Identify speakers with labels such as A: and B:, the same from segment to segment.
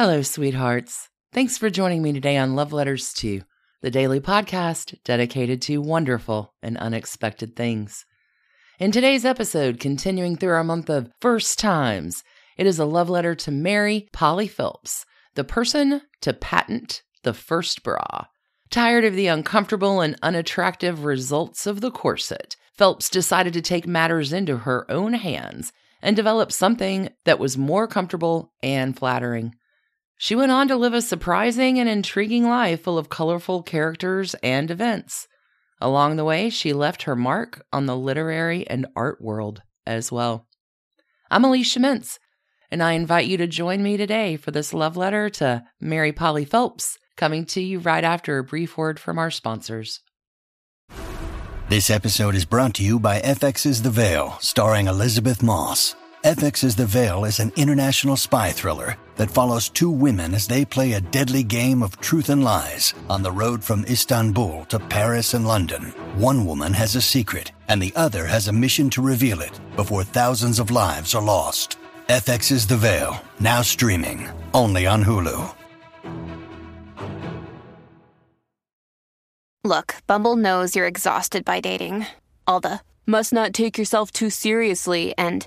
A: Hello, sweethearts. Thanks for joining me today on Love Letters 2, the daily podcast dedicated to wonderful and unexpected things. In today's episode, continuing through our month of first times, it is a love letter to Mary Polly Phelps, the person to patent the first bra. Tired of the uncomfortable and unattractive results of the corset, Phelps decided to take matters into her own hands and develop something that was more comfortable and flattering. She went on to live a surprising and intriguing life full of colorful characters and events. Along the way, she left her mark on the literary and art world as well. I'm Alicia Mintz, and I invite you to join me today for this love letter to Mary Polly Phelps, coming to you right after a brief word from our sponsors.
B: This episode is brought to you by FX's The Veil, starring Elisabeth Moss. FX's The Veil is an international spy thriller that follows two women as they play a deadly game of truth and lies on the road from Istanbul to Paris and London. One woman has a secret, and the other has a mission to reveal it before thousands of lives are lost. FX's The Veil, now streaming, only on Hulu.
C: Look, Bumble knows you're exhausted by dating. All the must not take yourself too seriously and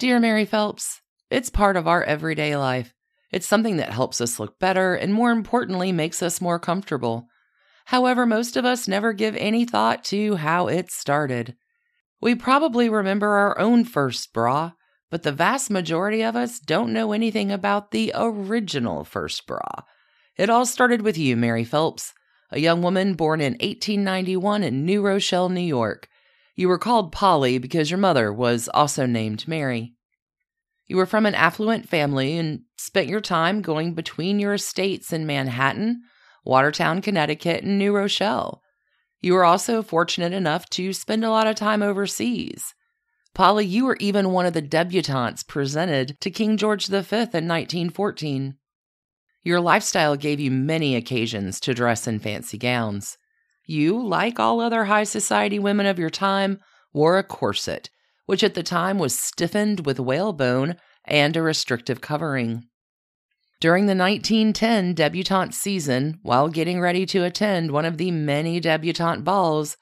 A: Dear Mary Phelps, it's part of our everyday life. It's something that helps us look better and, more importantly, makes us more comfortable. However, most of us never give any thought to how it started. We probably remember our own first bra, but the vast majority of us don't know anything about the original first bra. It all started with you, Mary Phelps, a young woman born in 1891 in New Rochelle, New York. You were called Polly because your mother was also named Mary. You were from an affluent family and spent your time going between your estates in Manhattan, Watertown, Connecticut, and New Rochelle. You were also fortunate enough to spend a lot of time overseas. Polly, you were even one of the debutantes presented to King George V in 1914. Your lifestyle gave you many occasions to dress in fancy gowns. You, like all other high society women of your time, wore a corset which at the time was stiffened with whalebone and a restrictive covering. During the 1910 debutante season, while getting ready to attend one of the many debutante balls,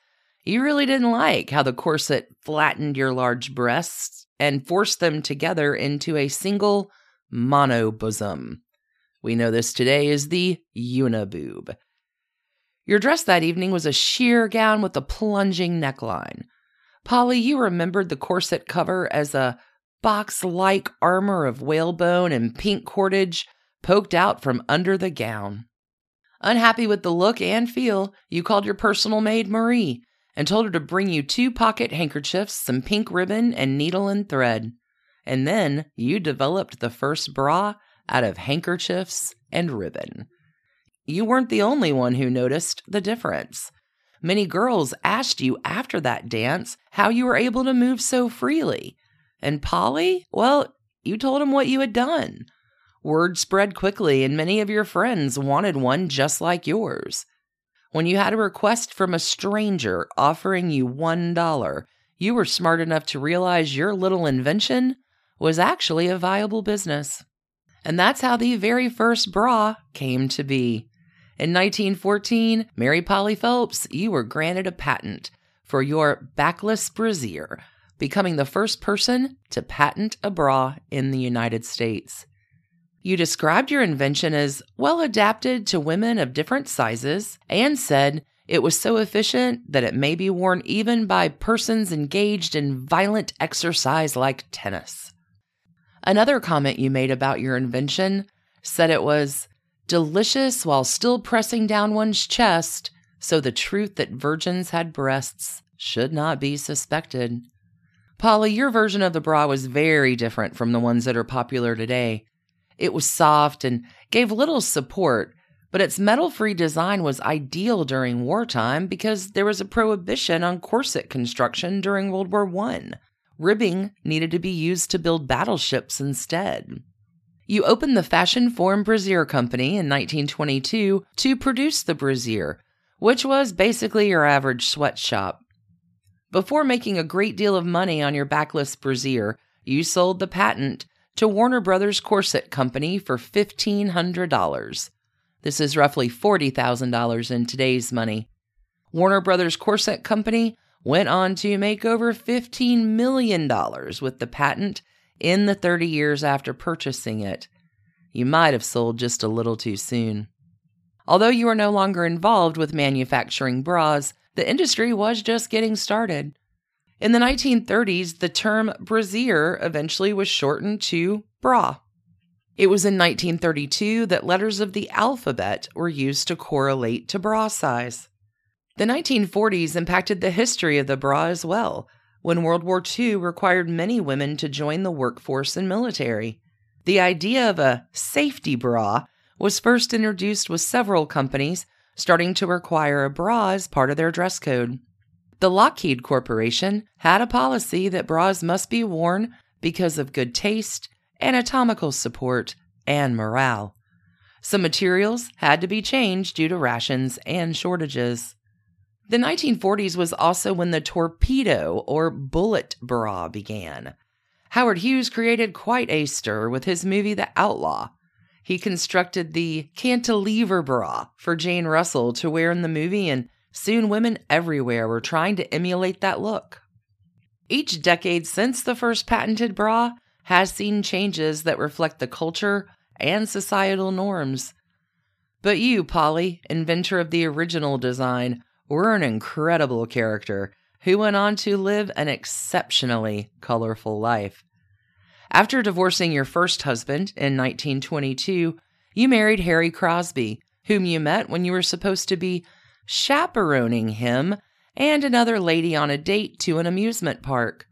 A: you really didn't like how the corset flattened your large breasts and forced them together into a single mono bosom. We know this today as the uniboob. Your dress that evening was a sheer gown with a plunging neckline. Polly, you remembered the corset cover as a box like armor of whalebone and pink cordage poked out from under the gown. Unhappy with the look and feel, you called your personal maid Marie and told her to bring you two pocket handkerchiefs, some pink ribbon, and needle and thread. And then you developed the first bra out of handkerchiefs and ribbon. You weren't the only one who noticed the difference. Many girls asked you after that dance how you were able to move so freely. And Polly, well, you told them what you had done. Word spread quickly, and many of your friends wanted one just like yours. When you had a request from a stranger offering you $1, you were smart enough to realize your little invention was actually a viable business. And that's how the very first bra came to be. In 1914, Mary Polly Phelps, you were granted a patent for your backless brassiere, becoming the first person to patent a bra in the United States. You described your invention as well adapted to women of different sizes and said it was so efficient that it may be worn even by persons engaged in violent exercise like tennis. Another comment you made about your invention said it was delicious while still pressing down one's chest, so the truth that virgins had breasts should not be suspected. Polly, your version of the bra was very different from the ones that are popular today. It was soft and gave little support, but its metal free design was ideal during wartime because there was a prohibition on corset construction during World War I. Ribbing needed to be used to build battleships instead. You opened the Fashion Form Brassiere Company in 1922 to produce the brassiere, which was basically your average sweatshop. Before making a great deal of money on your backless brassiere, you sold the patent to Warner Brothers Corset Company for $1,500. This is roughly $40,000 in today's money. Warner Brothers Corset Company went on to make over $15 million with the patent in the 30 years after purchasing it. You might have sold just a little too soon. Although you are no longer involved with manufacturing bras, the industry was just getting started. In the 1930s, the term brassiere eventually was shortened to bra. It was in 1932 that letters of the alphabet were used to correlate to bra size. The 1940s impacted the history of the bra as well, when World War II required many women to join the workforce and military. The idea of a safety bra was first introduced with several companies starting to require a bra as part of their dress code. The Lockheed Corporation had a policy that bras must be worn because of good taste anatomical support, and morale. Some materials had to be changed due to rations and shortages. The 1940s was also when the torpedo or bullet bra began. Howard Hughes created quite a stir with his movie The Outlaw. He constructed the cantilever bra for Jane Russell to wear in the movie, and soon women everywhere were trying to emulate that look. Each decade since the first patented bra has seen changes that reflect the culture and societal norms. But you, Polly, inventor of the original design, were an incredible character who went on to live an exceptionally colorful life. After divorcing your first husband in 1922, you married Harry Crosby, whom you met when you were supposed to be chaperoning him and another lady on a date to an amusement park.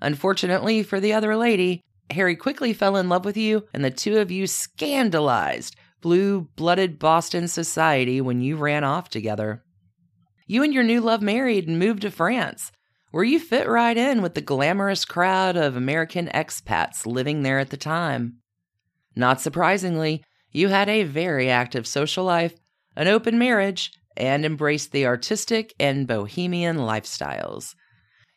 A: Unfortunately for the other lady, Harry quickly fell in love with you, and the two of you scandalized blue blooded Boston society when you ran off together. You and your new love married and moved to France, where you fit right in with the glamorous crowd of American expats living there at the time. Not surprisingly, you had a very active social life, an open marriage, and embraced the artistic and bohemian lifestyles.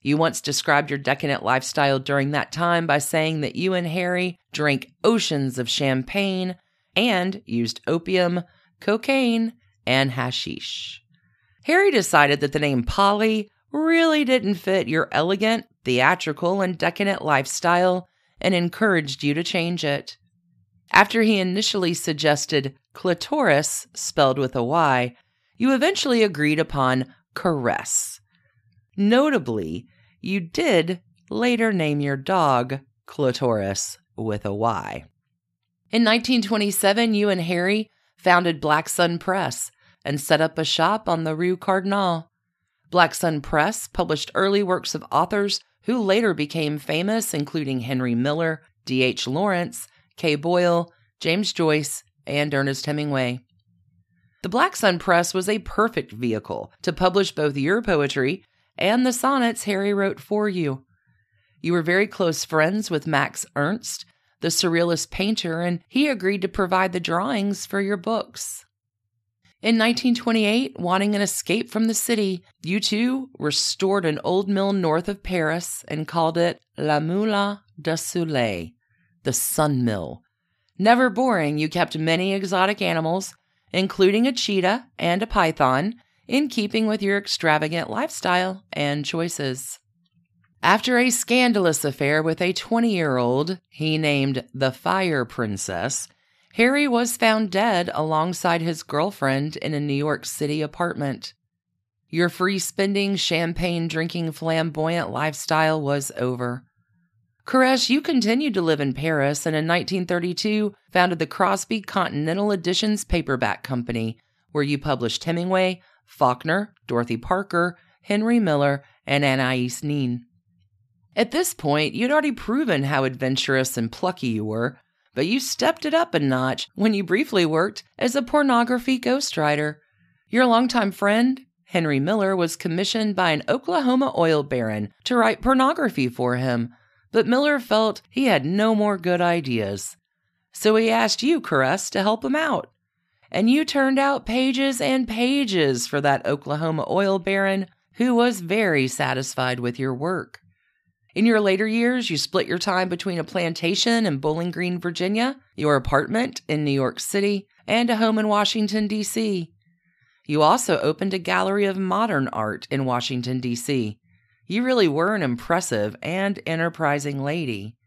A: You once described your decadent lifestyle during that time by saying that you and Harry drank oceans of champagne and used opium, cocaine, and hashish. Harry decided that the name Polly really didn't fit your elegant, theatrical, and decadent lifestyle and encouraged you to change it. After he initially suggested clitoris, spelled with a Y, you eventually agreed upon Caresse. Notably, you did later name your dog Clitoris with a Y. In 1927, you and Harry founded Black Sun Press and set up a shop on the Rue Cardinal. Black Sun Press published early works of authors who later became famous, including Henry Miller, D.H. Lawrence, Kay Boyle, James Joyce, and Ernest Hemingway. The Black Sun Press was a perfect vehicle to publish both your poetry and the sonnets Harry wrote for you. You were very close friends with Max Ernst, the surrealist painter, and he agreed to provide the drawings for your books. In 1928, wanting an escape from the city, you two restored an old mill north of Paris and called it La Moulin de Soleil, the Sun Mill. Never boring, you kept many exotic animals, including a cheetah and a python, in keeping with your extravagant lifestyle and choices. After a scandalous affair with a 20 year old he named the Fire Princess, Harry was found dead alongside his girlfriend in a New York City apartment. Your free spending, champagne drinking, flamboyant lifestyle was over. Caresse, you continued to live in Paris and in 1932 founded the Crosby Continental Editions paperback company, where you published Hemingway, Faulkner, Dorothy Parker, Henry Miller, and Anais Nin. At this point, you'd already proven how adventurous and plucky you were, but you stepped it up a notch when you briefly worked as a pornography ghostwriter. Your longtime friend, Henry Miller, was commissioned by an Oklahoma oil baron to write pornography for him but Miller felt he had no more good ideas. So he asked you, Caresse, to help him out. And you turned out pages and pages for that Oklahoma oil baron who was very satisfied with your work. In your later years, you split your time between a plantation in Bowling Green, Virginia, your apartment in New York City, and a home in Washington, D.C. You also opened a gallery of modern art in Washington, D.C. You really were an impressive and enterprising lady.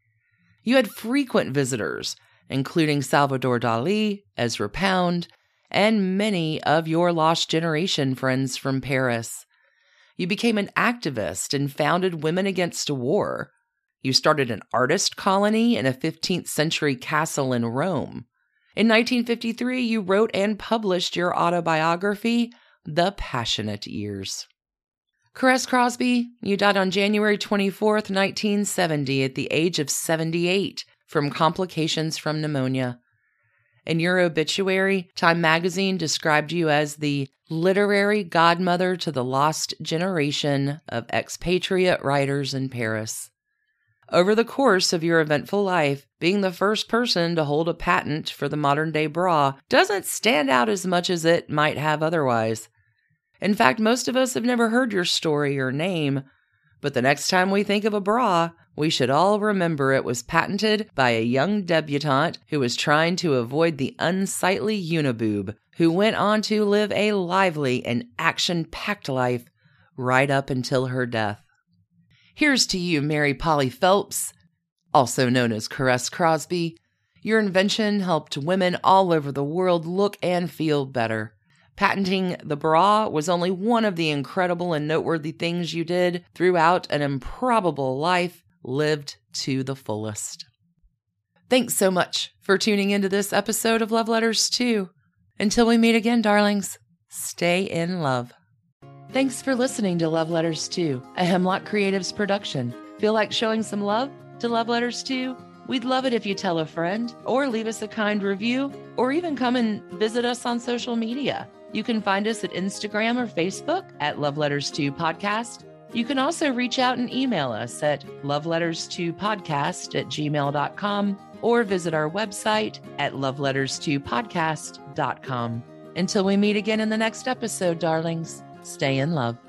A: You had frequent visitors, including Salvador Dali, Ezra Pound, and many of your lost generation friends from Paris. You became an activist and founded Women Against War. You started an artist colony in a 15th century castle in Rome. In 1953, you wrote and published your autobiography, The Passionate Years. Caresse Crosby, you died on January 24th, 1970, at the age of 78 from complications from pneumonia. In your obituary, Time magazine described you as the literary godmother to the lost generation of expatriate writers in Paris. Over the course of your eventful life, being the first person to hold a patent for the modern day bra doesn't stand out as much as it might have otherwise. In fact, most of us have never heard your story or name, but the next time we think of a bra, we should all remember it was patented by a young debutante who was trying to avoid the unsightly uniboob, who went on to live a lively and action packed life right up until her death. Here's to you, Mary Polly Phelps, also known as Caresse Crosby. Your invention helped women all over the world look and feel better. Patenting the bra was only one of the incredible and noteworthy things you did throughout an improbable life lived to the fullest. Thanks so much for tuning into this episode of Love Letters 2. Until we meet again, darlings, stay in love. Thanks for listening to Love Letters 2, a Hemlock Creatives production. Feel like showing some love to Love Letters 2? We'd love it if you tell a friend or leave us a kind review or even come and visit us on social media. You can find us at Instagram or Facebook at Love Letters 2 Podcast. You can also reach out and email us at loveletters2podcast at gmail.com or visit our website at loveletters2podcast.com. Until we meet again in the next episode, darlings, stay in love.